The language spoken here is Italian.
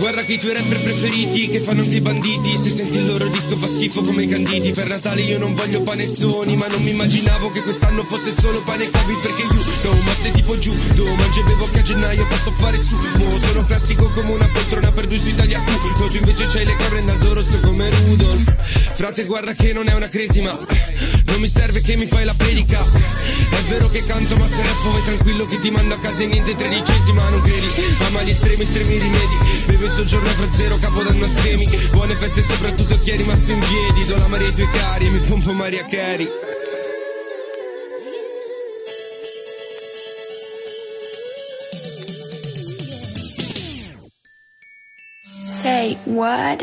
Guarda che i tuoi rapper preferiti che fanno anche i banditi Se senti il loro disco fa schifo come i canditi. Per Natale io non voglio panettoni Ma non mi immaginavo che quest'anno fosse solo pane e covid Perché io no, ma sei tipo giù Do mangio e bevo che a gennaio posso fare su sono classico come una poltrona per due su Italia Q No tu invece c'hai le corre in naso rosso come Rudolf Frate guarda che non è una crisi ma Non mi serve che mi fai la predica che canto ma se rappo vai tranquillo che ti mando a casa e niente tredicesima Non credi. Ama gli estremi estremi rimedi. Bevo il soggiorno fra zero capodanno a schemi. Buone feste soprattutto chi è rimasto in piedi. Do la Maria ai tuoi cari mi pompo Maria Carey. Say what?